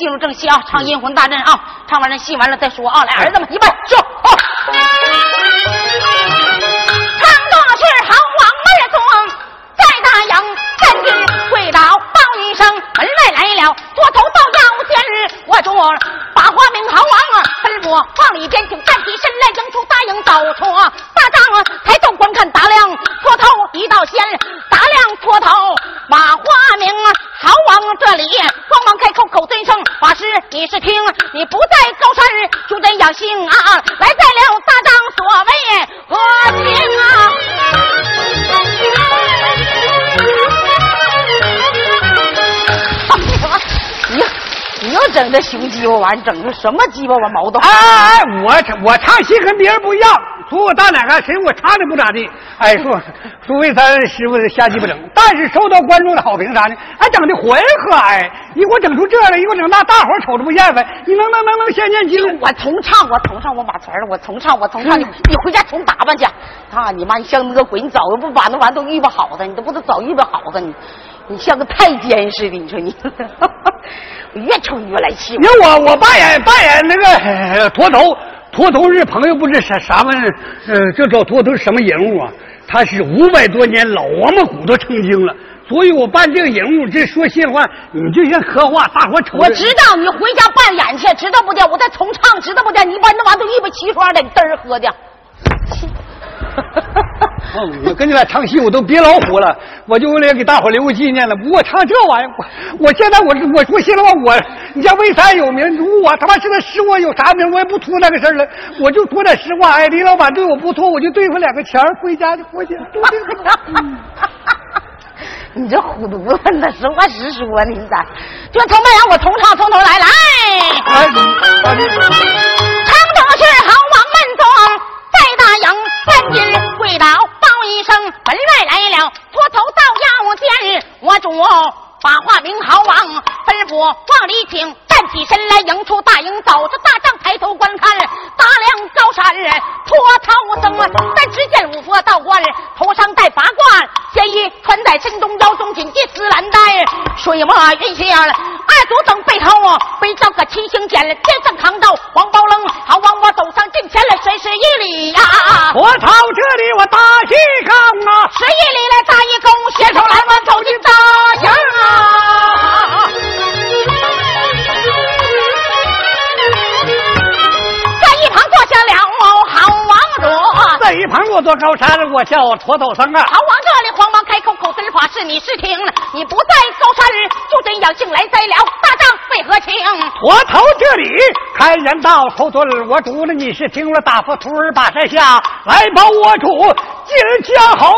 进入正戏啊，唱阴魂大阵啊，唱完了戏完了再说啊。来，儿子们，一备，说。唱多是好王门中，在大营站直跪倒报一声，门外来了，左头到腰间，我主把花名好王，吩咐往里边就站起身来，迎出大营走出大帐，抬头观看打量，脱头一道仙，打量脱头马花名好往这里，慌忙开口口尊声，法师你是听，你不在高山就得养性啊，来在了大帐所谓何情啊？你你又整这熊鸡巴玩意儿，整的什么鸡巴玩毛豆？哎哎哎，我我唱戏跟别人不一样。除我大两个谁我唱的不咋地，哎，说说为咱师傅瞎鸡巴整，但是受到观众的好评啥的，还整的浑和哎，你给我整出这来，你给我整那，大伙瞅着不厌烦。你能能能能先念经？我重唱，我重唱，我马词儿，我重唱，我重唱。你你回家重打扮去。啊，你妈，你像那个鬼，你早不把那玩意都预备好的，你都不都早预备好的，你你像个太监似的，你说你，我 越瞅你越来气。你看我我扮演扮演那个驼头。驼头是朋友，不知啥啥玩意儿，呃，这找驼头是什么人物啊？他是五百多年老王八骨头成精了，所以我扮这个人物，这说心里话，你就像刻画，大伙瞅。我知道你回家扮演去，知道不的？我再重唱，知道不的？你把那玩意都预备齐刷的，嘚喝的。我跟你俩唱戏，我都憋老虎了，我就为了给大伙留个纪念了。不过唱这玩意儿，我我现在我我说心里话，我你家为啥有名，如果我他妈现在使我有啥名，我也不图那个事儿了，我就说点实话。哎，李老板对我不错，我就对付两个钱回家就过去。你这虎犊子，那实话实说，你咋？就从那让我重唱，从头来来。唱的是好王门中。在大营三进跪倒报一声，门外来了，脱头到腰间，我主把话明好王吩咐往里请，站起身来迎出大营，走出大帐，抬头观看，大梁高山脱头僧，但只见五佛道观，头上戴八冠，仙衣穿在身中，腰中紧系紫蓝带，水墨云香，高山，我叫驼头僧啊。好王这里慌忙开口，口尊法是，你是听了？你不在高山，就这样进来在了大帐，为何情？驼头这里开言道：头尊，我主了，你是听了？打破徒儿把山下来保我主。今江侯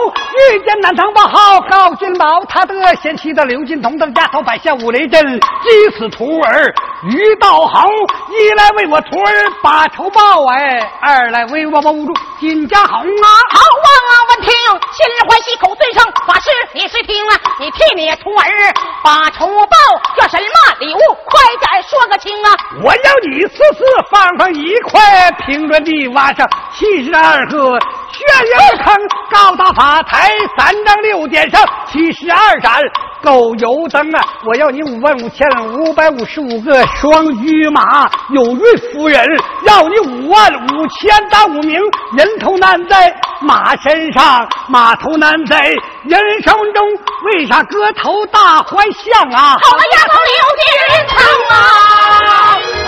遇见南唐王好高金宝，他的贤妻的刘金童等丫头摆下五雷阵，击死徒儿于道行。一来为我徒儿把仇报，哎，二来为我保住金家好啊！好王啊，闻听心里欢喜，口尊声法师，你是听了？你替你徒儿把仇报，这什么礼物？快点说个清啊！我要你四四放上一块平砖地，挖上七十二个。悬崖坑高大法台，三丈六点上七十二盏狗油灯啊！我要你五万五千五百五十五个双驹马，有孕夫人要你五万五千大五名，人头难在马身上，马头难在人生中，为啥个头大怀象啊？好了，丫头刘金唱啊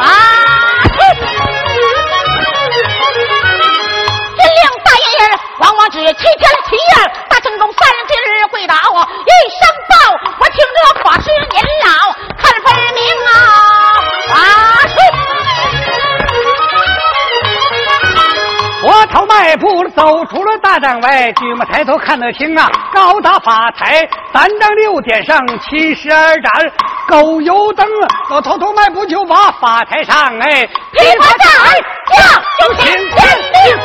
啊！往往只七天七夜，大城中三十日会到一声报，我听着法师您老看分明啊！啊！我头迈步走出了大帐外，举目抬头看得清啊！高大法台，三丈六点上七十二盏狗油灯，我偷偷迈步就往法台上哎，琵琶在，将就请天定。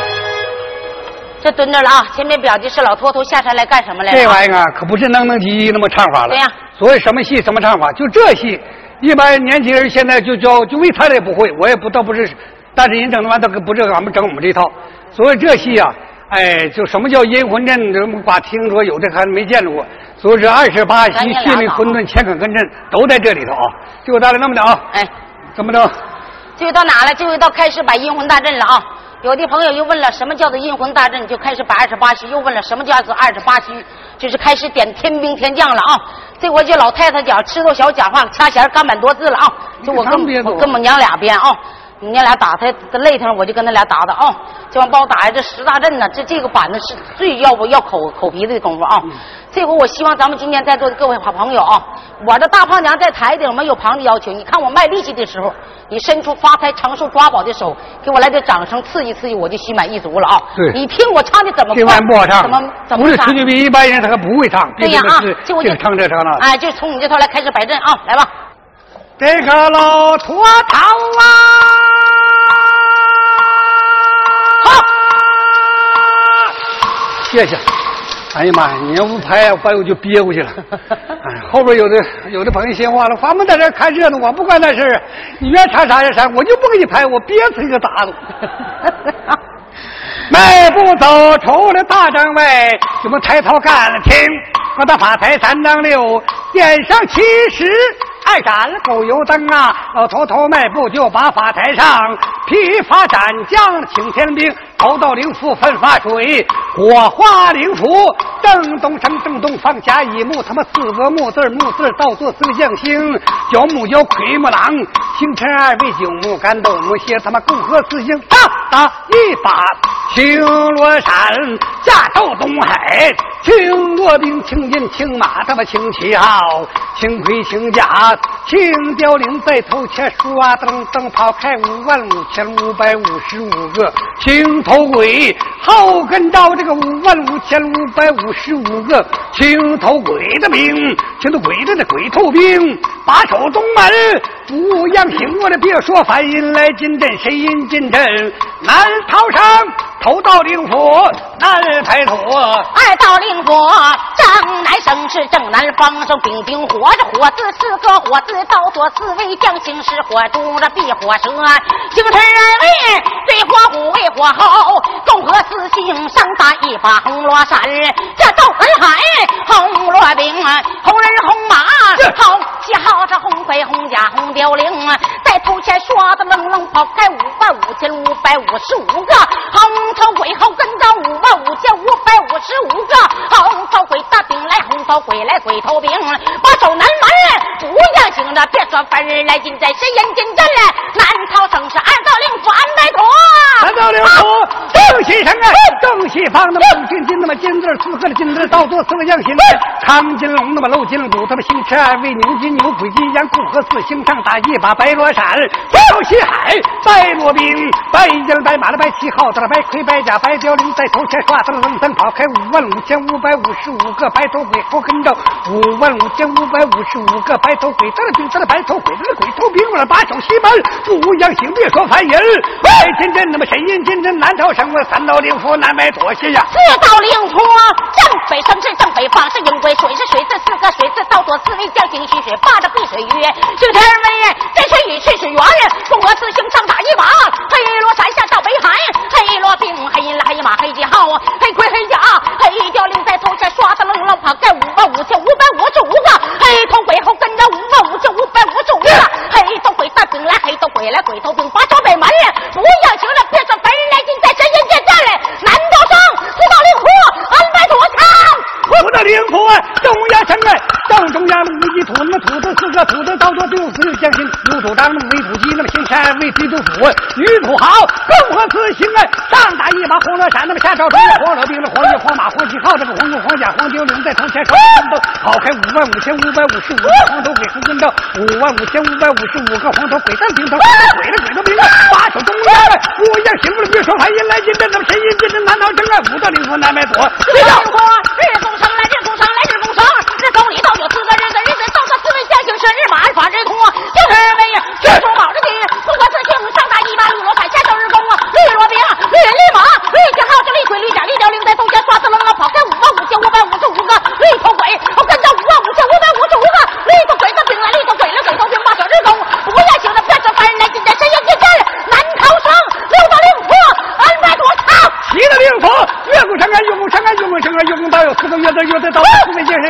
这蹲着了啊！前面表弟是老秃头下山来干什么来？这玩意儿可不是能能唧唧那么唱法了。对呀，所谓什么戏什么唱法，就这戏，一般年轻人现在就教就为他也不会，我也不倒不是，但是人整的完都不是俺们整我们这套。所以这戏啊，哎，就什么叫阴魂阵，怎么光听说有的还没见着过。所以这二十八席训练混沌乾坤跟阵都在这里头啊！就到了那么的啊！哎，怎么着？就到哪了？就到开始摆阴魂大阵了啊！有的朋友又问了，什么叫做阴魂大阵？就开始摆二十八席。又问了，什么叫做二十八席？就是开始点天兵天将了啊！这回就老太太讲，吃豆小讲话，掐弦干板多字了啊！就我跟我跟我娘俩编啊。你那俩打他他累腾，我就跟他俩打打啊！这帮把我打呀，这十大阵呢，这这个板子是最要不要口口鼻子的功夫啊！这回我希望咱们今天在座的各位好朋友啊，我这大胖娘在台顶没有旁的要求。你看我卖力气的时候，你伸出发财长寿抓宝的手，给我来点掌声刺激刺激，我就心满意足了啊！对，你听我唱的怎么不好唱？怎么怎么不是吹牛逼，一般人他还不会唱。对呀啊！就我就唱这唱那。哎，就从你这头来开始摆阵啊！来吧，这个老驼头啊！谢谢，哎呀妈呀！你要不拍，把我就憋过去了。哎，后边有的有的朋友心话了，咱们在这看热闹，我不管那事儿你愿唱啥就啥，我就不给你拍，我憋死一个打子。迈步走出了大帐外，怎么抬头看了天，我的法财三丈六，点上七十。二盏狗油灯啊，老头头迈步就把法台上披发斩将请天兵，头道灵符分发水，火花灵符正东升正东放下一木，他妈四个木字木字倒做四个将星，角木角魁木狼，星辰二位九木干斗木蝎，他妈共和四星，大打一把青罗山，驾到东海，青罗兵青印青马，他妈青旗号，青盔青甲。青凋零在头前，唰噔噔跑开五万五千五百五十五个青头鬼，后跟到这个五万五千五百五十五个青头鬼的兵，青头鬼的那鬼头兵，把守东门。不让行，我的别说反音来进阵，谁引进阵？难逃生，头道灵符，南排土。二道灵符，正南生是正南方，生丙丁火着火字四个火字，倒左四位将星是火中着避火蛇，星辰二位对火虎为火候，共和四星上打一把红罗伞，这斗魂海红罗兵，红人红马，好旗号着红盔红甲红雕翎，在头前刷的愣愣跑开五万五千五百五十五个红红头鬼，后跟着五万五千五百五十五个红头鬼大兵来，红头鬼来鬼头兵，把守南门不要紧着，别说凡人来进寨，谁人进阵来？南逃生是二道令反白陀，二道令佛正西城啊，正西方那么正金金那么金字四个的金字倒做四个样形，长金龙那么露金骨，他妈星驰二位牛金牛鬼金羊共和四星上打一把白罗伞，跳西海白罗兵，白将白马的白旗号子的白盔白甲白雕翎在头前刷噔噔噔跑开五万五千五百五十五个白头鬼后跟着五万五千五百五十五个白头鬼，得了兵得了白头鬼得了鬼头兵，我把守西门不阳行别说凡人，外进阵那么神印进阵南朝生我三道灵符南北多谢呀，四道灵符正北生是正北方是阴鬼，水是水字四个水字倒左四位将星虚水霸着碧水鱼，星辰为这水雨去是圆，共和四星上打一把，黑罗山下到北海，黑罗兵黑银黑马黑旗号，黑盔黑甲黑教令在头前刷的愣愣跑盖五万五千五百五十五个黑头鬼后跟着五万五千五百五十五个黑头鬼打兵来黑头鬼来鬼头兵把守北门不要行了，别说白人来进在神仙见战来，南道上四道灵符安排妥五道灵符中央城哎，正中央五一土那么土字四个土字倒座六四六将星六土张那么为土鸡那么星山为地主府女土豪共和四星哎，上打一把红罗伞那么下招中黄罗兵那黄衣黄马黄旗号这个黄弓黄甲黄雕翎在头前手都跑开五万五千五百五十五个黄头鬼后跟着五万五千五百五十五个黄头鬼当兵头鬼了鬼头兵啊，把守中央哎，五样行不了别说反音来进阵那么神音进阵南逃征啊，五道灵符南北躲，日公日公生来日公生来日公生，日公里到有四个日子日子到个四位将星是日马日法日通，就是为日出卯日地，不过四星上打一把绿罗伞下手日公啊，绿罗兵绿人绿马绿旗号是绿盔绿甲绿雕翎在头前刷四楞楞跑开五万五千五百五十五个绿头鬼，我跟着五万五千五百五十五个绿头鬼的兵来绿头鬼了鬼头兵把手日公，不要行了，别说凡人来进寨，神仙进寨南逃生六道灵符安排妥当。七道灵符月宫山啊月宫山啊月宫山啊月宫道有四个月字月字道四位剑神，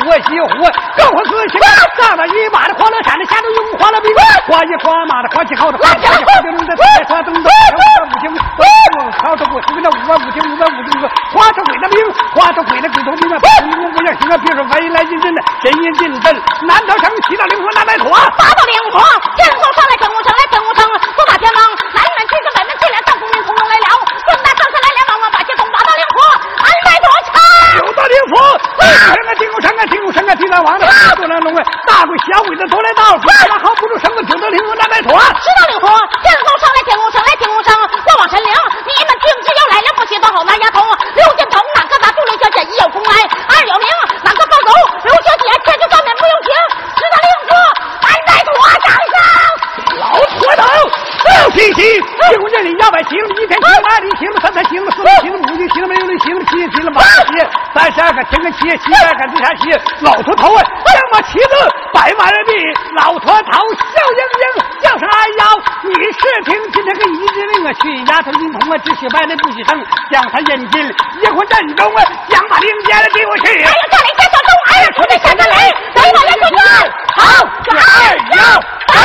我西湖，高呼四星，上了一把的黄乐山的下头用花了兵，花一花马的花旗号的花旗花的龙的彩花灯的五星，花头鬼那五万五千五万五千五，花头鬼的兵，花头鬼的鬼头兵啊，兵兵不要行啊，别说飞来进阵的，神仙进阵，南道城七道灵佛南白驼，八道灵佛，天后上来，天后上来，天后上，四大天王，南门去个北门进来，上公明从容来了，四大上下来连忙往把接通，八道灵佛，南白驼唱，九道灵佛，天啊天空山啊天空山啊地大王的，多难龙啊，大鬼小鬼的都来到，那好不住什么九道灵佛南白驼，十道灵佛，天后上来，天后上来，天后上，我往神灵，你们听旨要来了，不许多好拿丫头，刘金鹏哪个打住刘小姐一有功来，二有名哪个高走，刘小姐这就上面不用停，十道灵佛，南白驼掌声。老驼头，六七七，结婚这里要摆行了，一天行了，二里行了，三天行了，四天行了，五天行了，六天行了，七天行了，八天行了，三十二个天个七，七十二个地下七，老头头啊，将马旗子摆满了地，老头头笑盈盈，叫声哎呀，你是听今天个一指令啊，去丫头金童啊，只许败类不许胜，将他引进结婚阵中啊，将把令箭递过去。哎呀，这里先小钟，哎呀，出去闪个雷，雷把人就转，好，这二要来。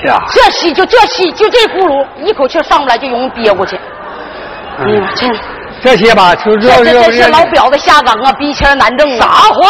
是啊，这戏就这戏就这轱辘，一口气上不来就容易憋过去。哎呀，这这些吧，就这这这些老婊子下岗啊，逼钱难挣啥啊！话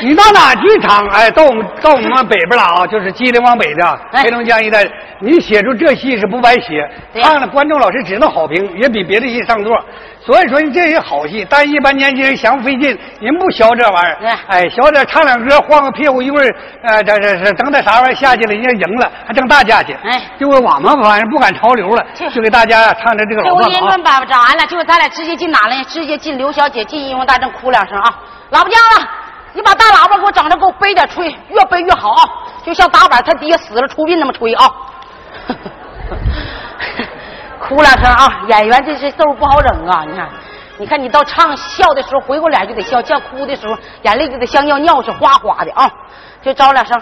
你？你到哪剧场？哎，到我们到我们北边了啊，就是吉林往北的哎黑龙江一带，你写出这戏是不白写，看了观众老师只能好评，也比别的戏上座。所以说你这是好戏，但一般年轻人嫌费劲，人不学这玩意儿。哎，学点唱两歌，晃个屁股，一会儿呃，这这这整点啥玩意儿下去了，人家赢了，还挣大价钱。哎就我我们反正不赶潮流了，就给大家唱着这个这老段子啊我一顿。粑粑长完了，结果咱俩直接进哪了？直接进刘小姐进英雄大正，哭两声啊！老婆家了，你把大喇叭给我整着，给我背点吹，越背越好啊！就像打板他爹死了出殡那么吹啊！哭两声啊！演员这是豆不好整啊！你看，你看你到唱笑的时候回过脸就得笑，叫哭的时候眼泪就得像尿尿似哗哗的啊！就招两声，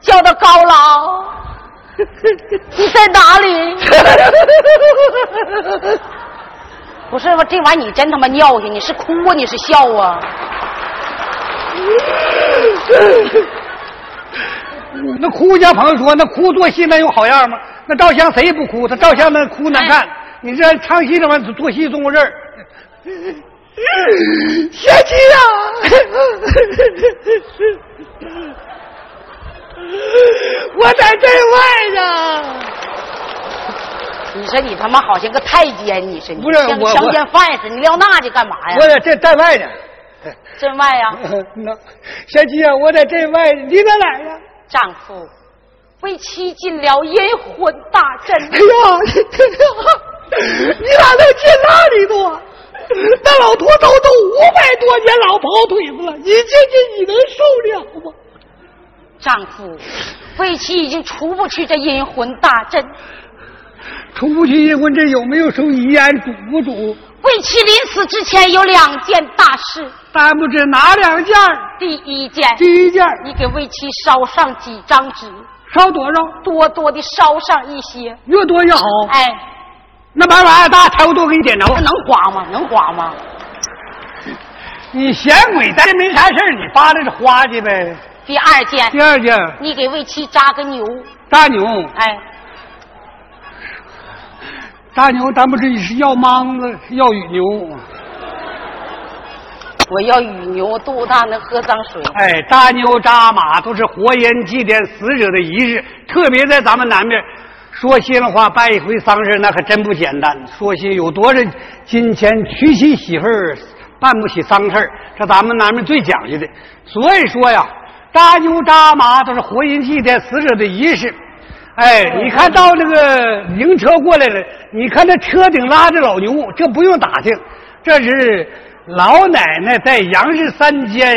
叫到高老，你在哪里？不是吧？这玩意你真他妈尿性，你是哭啊，你是笑啊？那哭家朋友说，那哭做戏那有好样吗？那照相谁也不哭，他照相那哭难看。你这唱戏这玩意儿做戏中国人儿，小鸡啊，我在这外呢。你说你他妈好像个太监，你是你不是我像强奸犯似的，你撂那去干嘛呀我？在这在外呢。镇外呀，那小鸡啊，我在镇外，你在哪儿呀？丈夫为妻进了阴魂大阵哎，呀，你咋能进那里头啊？那老驼头都五百多年老跑腿子了，你进去你能受了吗？丈夫为妻已经出不去这阴魂大阵，出不去阴魂阵有没有受遗言嘱不嘱？为妻临死之前有两件大事，但不知哪两件？第一件，第一件你给为妻烧上几张纸，烧多少？多多的烧上一些，越多越好。哎。那把碗儿大，柴火多给你点着那。能花吗？能花吗？你闲鬼呆没啥事儿你扒拉着花去呗。第二件，第二件你给为妻扎个牛，大牛，哎，大牛，咱不是是要莽子，要雨牛。我要与牛肚大能喝脏水。哎，扎牛扎马都是活人祭奠死者的仪式，特别在咱们南边，说心里话，办一回丧事那可真不简单。说心有多少金钱娶妻媳妇儿办不起丧事儿这咱们南边最讲究的。所以说呀，扎牛扎马都是活人祭奠死者的仪式。哎，你看到那个灵车过来了，你看那车顶拉着老牛，这不用打听，这是老奶奶在阳日三间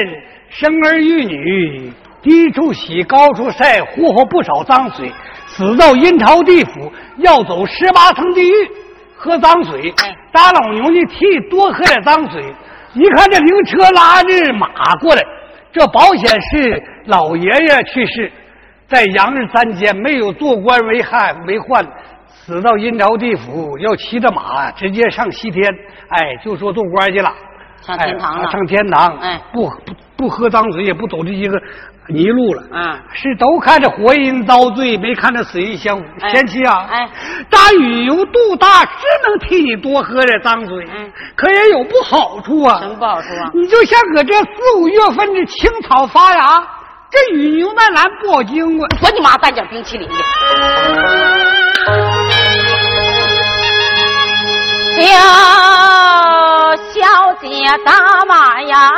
生儿育女，低处洗，高处晒，祸祸不少脏水，死到阴曹地府，要走十八层地狱，喝脏水哎。大老牛的，替多喝点脏水。一看这灵车拉着马过来，这保险是老爷爷去世。在阳日三间没有做官为汉为患，死到阴曹地府，要骑着马直接上西天，哎，就说做官去了，上天堂了，上天堂，哎，不不不喝脏水，也不走这些个泥路了，嗯，是都看着活人遭罪，没看着死人享福。贤妻啊，哎，大雨有肚大，是能替你多喝点脏水，嗯，可也有不好处啊。什么不好处啊？你就像搁这四五月份的青草发芽，这雨牛那蓝不好经过。我你妈半截冰淇淋的。小小姐打马呀！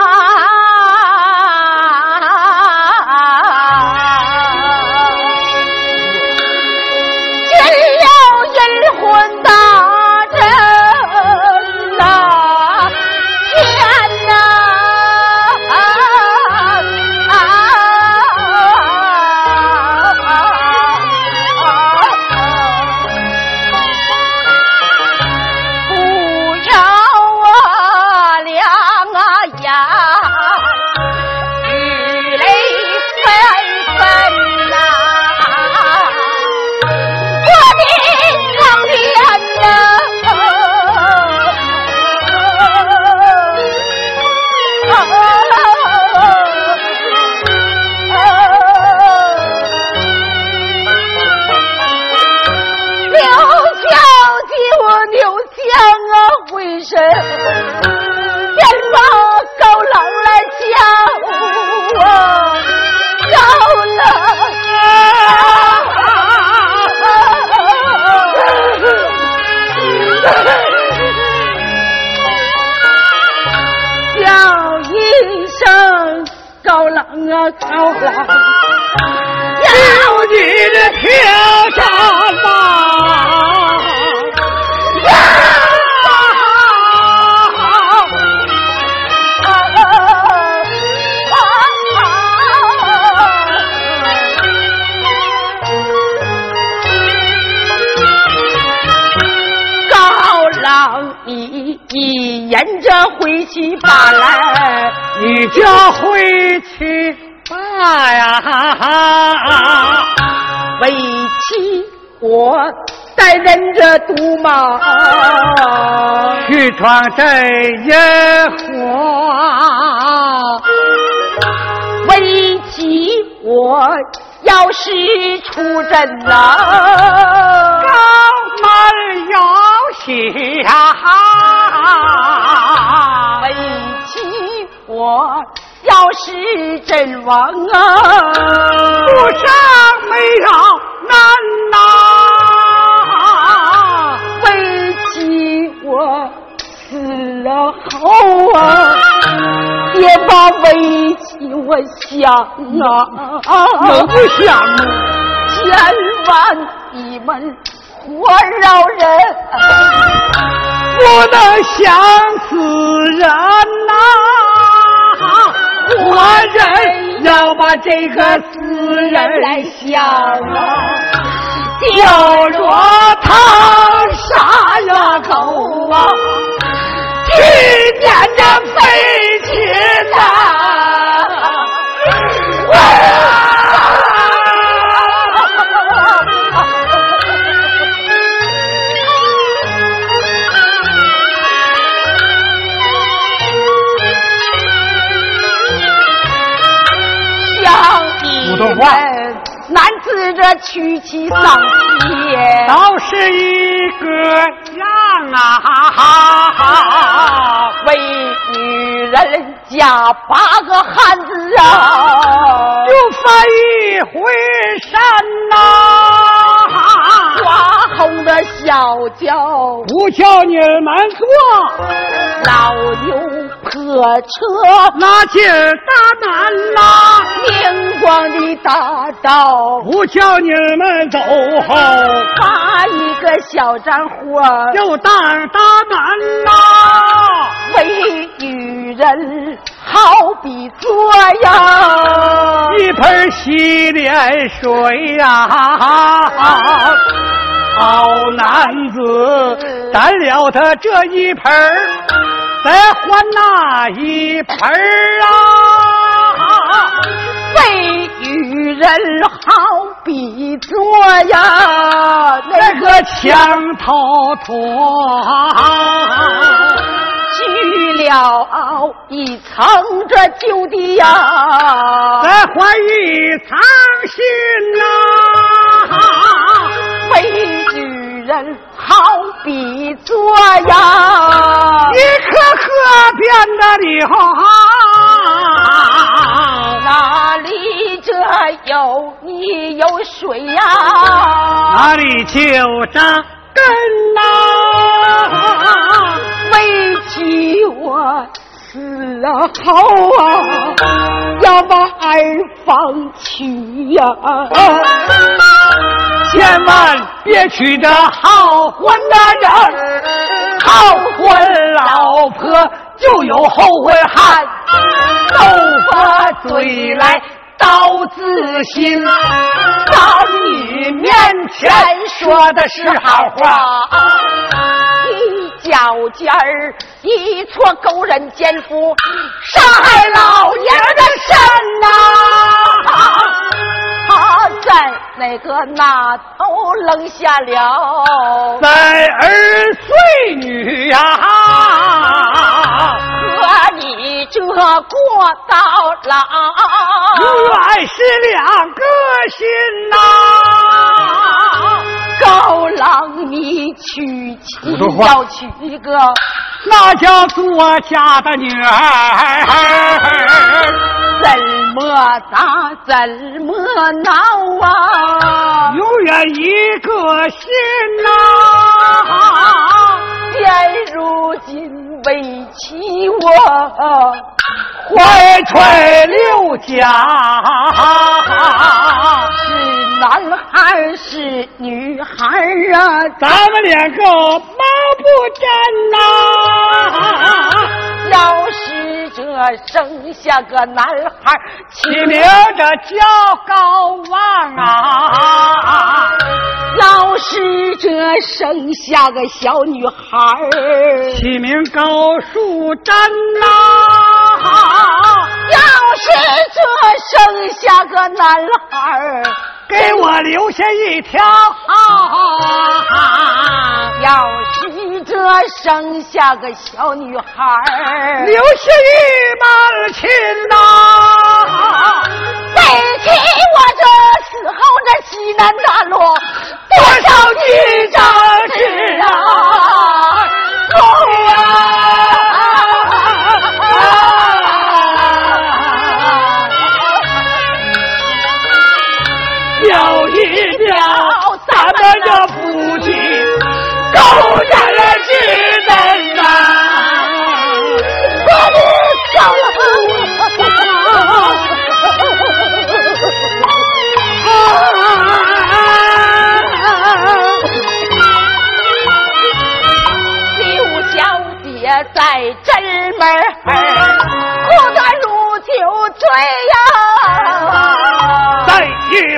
你沿着回去吧，来，你叫回去吧呀！为妻我再忍着毒马，去闯这一火。为妻我要是出阵了，高门要下。为妻我要是阵亡啊，不上没有难呐。为妻我死了后啊，别把为妻我想啊，能不想吗？千万你们活饶人，不能想死人呐！活人要把这个死人来想啊。叫着他杀呀狗啊，去念着废寝呐！这娶妻丧妻，倒是一个样啊！为女人嫁八个汉子啊，又翻一回山呐！的小轿不叫你们坐，老牛破车拉劲儿大难呐！明光的大道不叫你们走后，把一个小战火又当大难呐！为女人好比做呀，一盆洗脸水呀，好男子担了他这一盆儿再还那一盆儿啊，为女。人好比做呀那个墙头土，锯了一层这旧的呀，再换一层新呐，为举人好比做呀，一颗颗变得你好，哪里这有你有水呀？哪里就扎根呐？为妻我死了后啊，放弃呀、千万别娶这好婚的人，好婚老婆就有后悔汗，都把嘴来刀自心，到你面前说的是好话。一脚尖儿一撮勾人奸夫，杀害老爷的身呐、他在那个那头扔下了。在儿孙女呀、和你这过到老，原是两个心呐、高郎你娶妻要娶一个那叫作家的女儿，怎么打怎么闹啊！永远一个心呐、现如今为妻我怀揣六甲，是男孩是女孩啊？咱们两个毛不沾呐、要是这生下个男孩，起名这叫高旺啊，要是这生下个小女孩，起名高树珍呐、要是这生下个男孩，给我留下一条啊，要是这生下个小女孩，留下一门亲呐、背起我这死后这西南大路，多少记账纸啊！这夫妻狗染了之恩呐！我的嫂刘小姐在门儿，哭得如酒醉呀。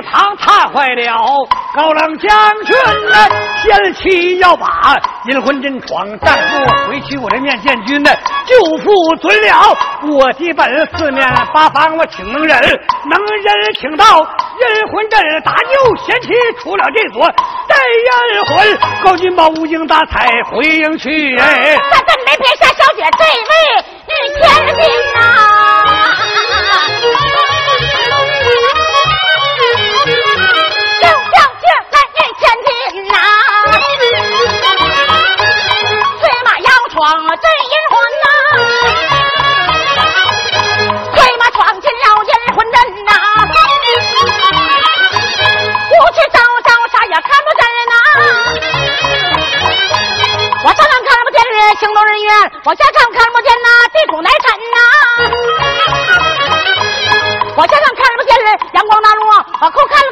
在一旁踏坏了高冷将军呢，先期要把阴魂阵闯丈夫回去我这面见君呢，舅父准了。我基本四面八方我请能人，能人请到阴魂阵打牛贤妻出了这所带阴魂，高金宝无精打采回营去哎。咱怎没别下小姐这位女千金呐、闯这阴魂呐、快马闯进了阴魂阵呐、不去找找啥也看不见人呐、我上上看不见人行动人员，我下上看不见那地空乃尘呐、我下上看不见人阳光大路，我口看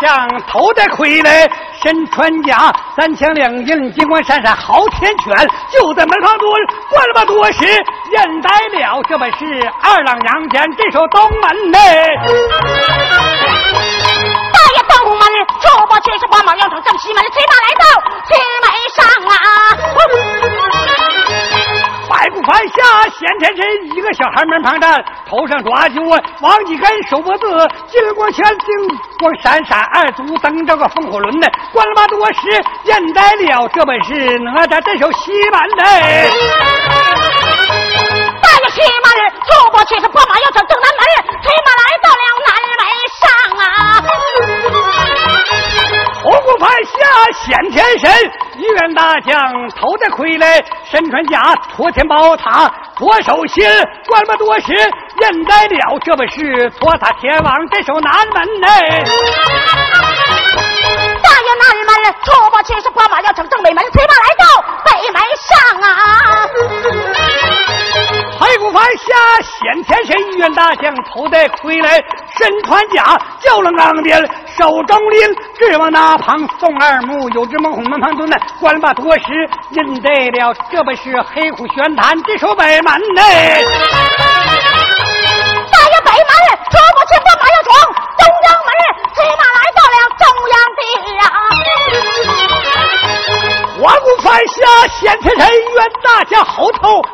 像头戴傀儡，身穿甲，三枪两硬，金光闪闪好天犬，就在门房蹲，关了吧多时，认呆了，这本是二郎杨戬这首东门嘞。大爷东门，出不去是把马要成正西门，催马来小孩门旁站，头上抓酒，王几根手脖子，金光前金光闪闪，二足蹬着个风火轮呢，关了妈多时，认呆了，这本是哪吒镇守西门呢？大爷西门，出不去是拨马要走正南门，推马来到了南门上啊啊。红布盘下显天神，一员大将头戴盔来，身穿甲，托天宝塔，左手心，关不多时，认得了，这本是托塔天王镇守南门呢。大爷南门，出不去是关马要成正北门，催马来到北门上啊。黑虎翻下显天神，一员大将头戴盔来，身穿甲，叫了钢鞭，手中拎，直往那旁送二目，有只猛虎门旁蹲呢，关把多时，认得了，这不是黑虎玄坛，这守北门呢。大爷北门，出不去，不马要闯中央门，催马来到了中央地啊。黄虎翻下显天神冤大将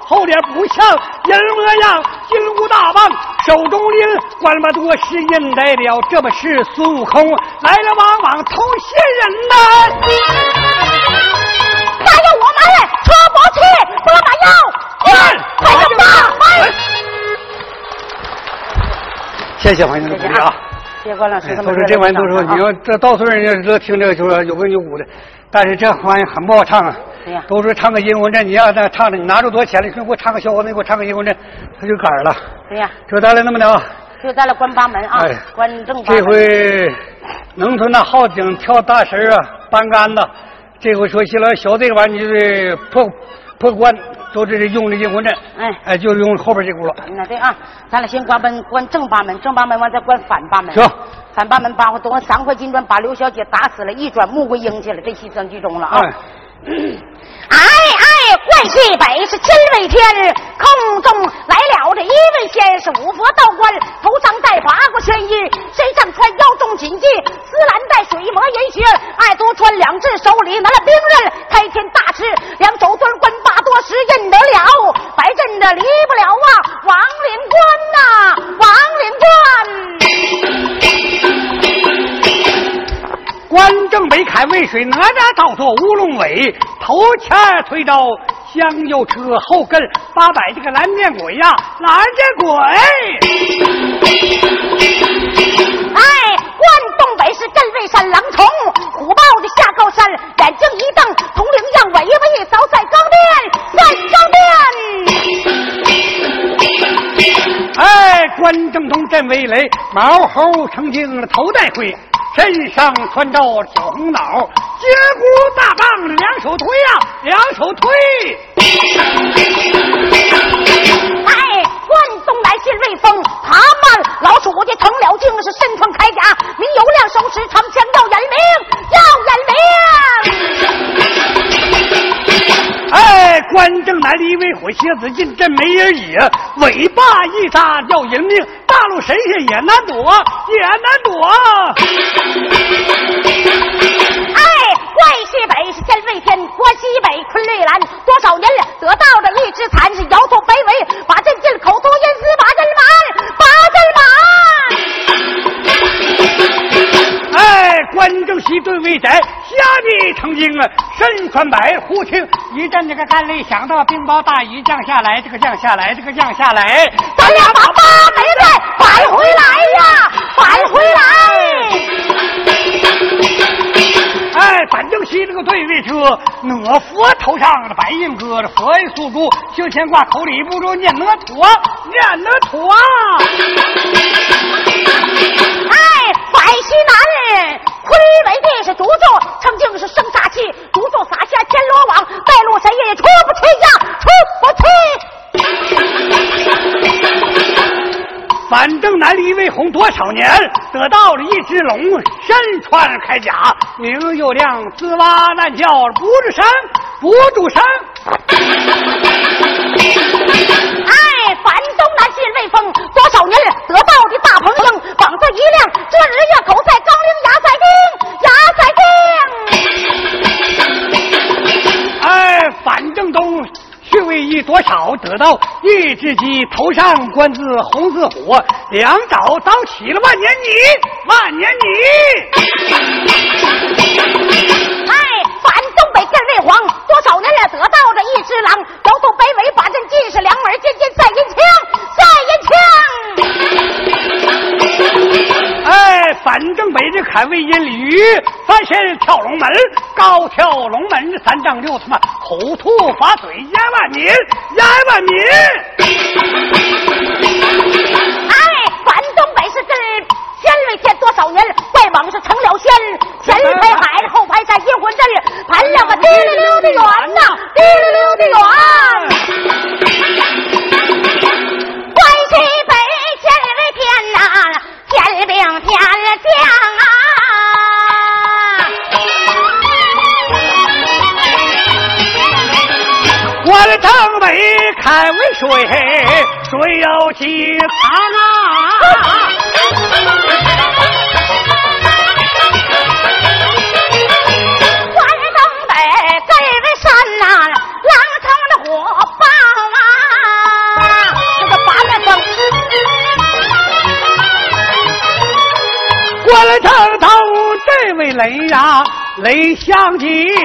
后脸不像人模样，金箍大棒手中拎，关么多是引来了，这不是孙悟空来来，往往偷袭人呐！大爷我们出不去，拨马要快，快点打！谢谢朋友们的鼓励啊！别关了，都是这玩意都说你要这到处人家都听这个就是有文有骨的。但是这玩意很不好唱啊！都说唱个阴魂阵，你要再唱着，你拿着多少钱了？你说给我唱个小伙子，给我唱个阴魂阵，他就杆了。对呀，就咱俩那么的啊。就咱俩关八门啊，关正八门。这回农村那好景跳大神啊，搬杆子。这回说起来学这个玩意就是破破关，都是用的阴魂阵。哎哎，就是用后边这轱辘。那对啊，咱俩先关门，关正八门，正八门完再关反八门。行。反八门把我等三块金砖把刘小姐打死了，一转穆桂英去了，这戏算剧终了啊！哎哎，关西北是千位天，空中来了这一位仙，是五佛道观，头上戴八卦仙衣，身上穿腰中锦系，丝蓝带水磨银靴，爱多穿两只手里拿了兵刃，开天大吃，两手的离不了啊，王灵官呐，王灵官。关正北开渭水，哪吒倒坐乌龙尾，头前推着香油车，后跟八百这个蓝面鬼呀，蓝面鬼。关东北是镇卫山狼虫，虎豹的下高山，眼睛一瞪，铜铃样，尾巴一扫，赛钢鞭，赛钢鞭。哎，关正东镇威雷，毛猴成精，头戴盔。身上穿着小红袄，接箍大棒，两手推呀，两手推。哎，关东来信瑞风，爬满老鼠的成了精，是身穿铠甲，名有亮，手持长枪要眼明，要眼明。哎，关正南的一位火蝎子进镇没人野，尾巴一扎要人命。大陆神仙也难躲，也难躲。哎，关西北是真为天，关西北昆瑞兰，多少年了得到的一只蚕是摇头摆尾，把阵进口吐阴司，把阵满，把阵满。哎，关正西对魏宅，下地成精啊，身穿白虎青，一阵这个干雷响到，冰雹大雨降下来，这个降下来，这个降下来，咱俩把八门再返回来呀，返回来。哎，反正西这个对位车，哪佛头上的白印搁着，佛爷宿主，胸前挂口里不住念哪陀，念哪陀。哎，淮西南人，魁为地是主座，曾经是生杀气，主座撒下天罗网，带路神也出不去呀，出不去。反正南黎卫红多少年，得到了一只龙，身穿铠甲，名又亮，自挖难叫不住声，不住声。哎，反东南信威风，多少年得到的大鹏鹰，膀子一亮，这日月狗在高陵多少得到一只鸡，头上冠字红似火，两爪刀起了万年泥，万年泥。哎，反东北镇魏皇，多少年了得到这一只狼，摇头北尾把阵进是两门，尖尖赛银枪，赛银枪。反正北这凯为阴驴，翻身跳龙门，高跳龙门三丈六，他妈口吐法嘴压万民，压万民。哎，反东北是这千瑞天多少年，外网是成了仙，前排海，后排山，阴魂阵，盘两个滴溜溜的圆呐，滴溜溜的圆。北看为水，水有几长啊？我的城北根为山呐，狼城的火爆啊，这个八面风。我的城头这位雷呀，雷响几声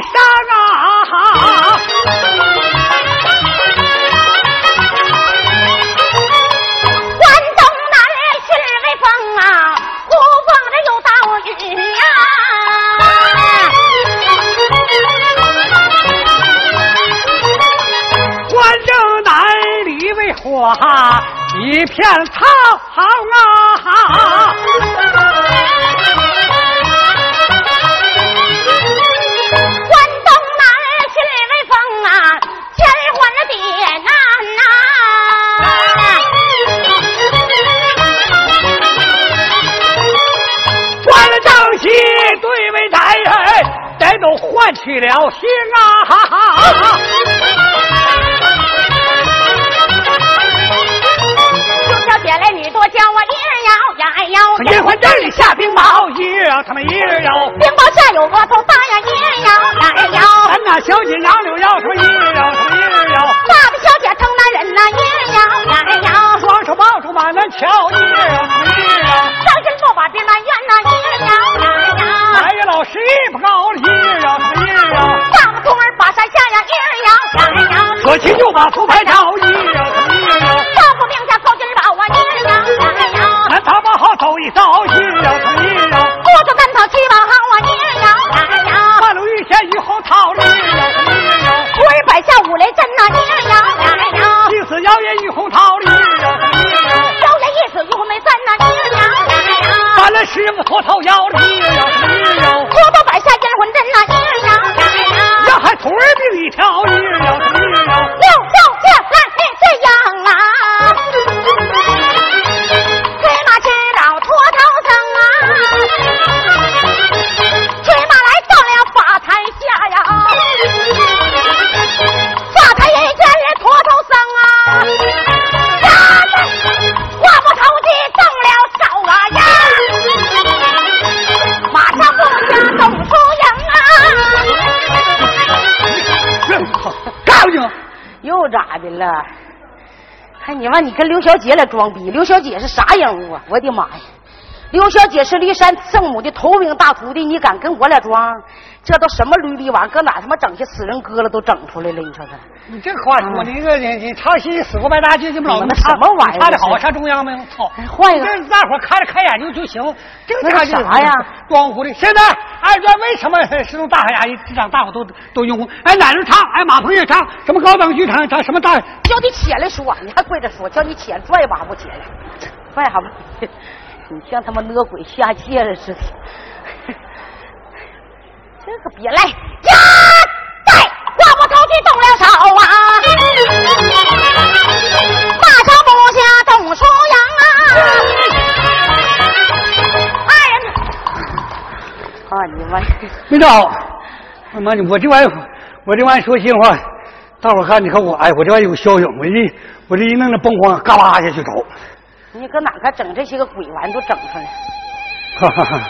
一片草师傅脱头摇了看你跟刘小姐俩装逼。刘小姐是啥人物啊？我的妈呀！刘小姐是骊山圣母的头名大徒弟，你敢跟我俩装？这都什么驴逼玩意儿？搁哪他妈整些死人疙瘩都整出来了？你瞅瞅，你这话说，你个你你唱戏死过白大街，这么老你们什么玩意儿唱的好上中央没有？操！哎换一个这大伙看着开眼睛就行。这个啥呀？装糊的。现在二院为什么是用大海牙一执掌，大伙都都用？哎，哪人唱？哎，马鹏也唱，什么高档剧场唱什么大？叫你起来说，你还跪着说，叫你起来拽一把不起来，拽哈吧。你像他妈恶鬼下界了似的。这可别来呀！在话不投机动了手啊，马上不下动舒阳啊！没找。他妈的，我这玩意儿，我这玩意儿说心里话，大伙看，你看我，哎，我这玩意儿有骁勇，我这我这一弄那崩慌，嘎巴下去找。你搁哪个整这些个鬼玩意都整出来？哈哈哈。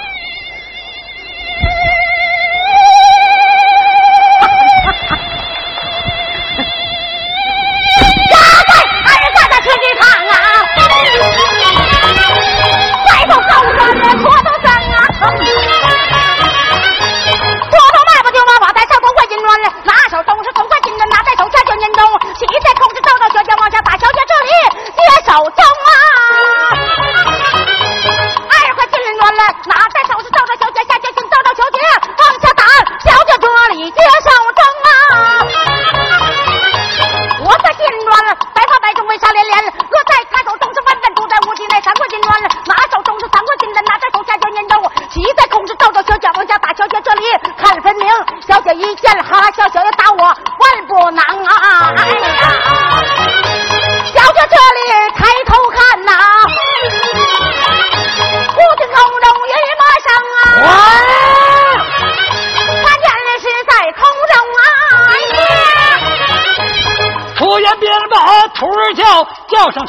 东是东关金人拿在手，下姐您东西一在空中照到小姐，往下把小姐这里接手中啊，二十块钱元来拿在。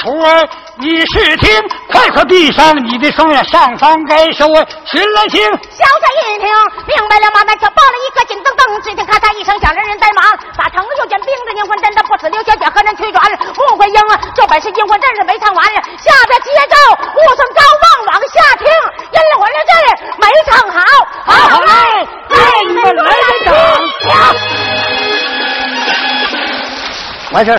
徒儿，你是听，快快闭上你的双眼，上方该收寻来听。小姐一听明白了，吗？那就报了一个金灯灯，只听咔嚓一声响，人人在忙。打城又见兵的阴魂阵，的不死刘小姐何人去转？穆桂英啊，这本是阴魂阵是没唱完，下边接着武松高望往下听，阴魂阵没唱好。好，好来，来你们来人掌。完事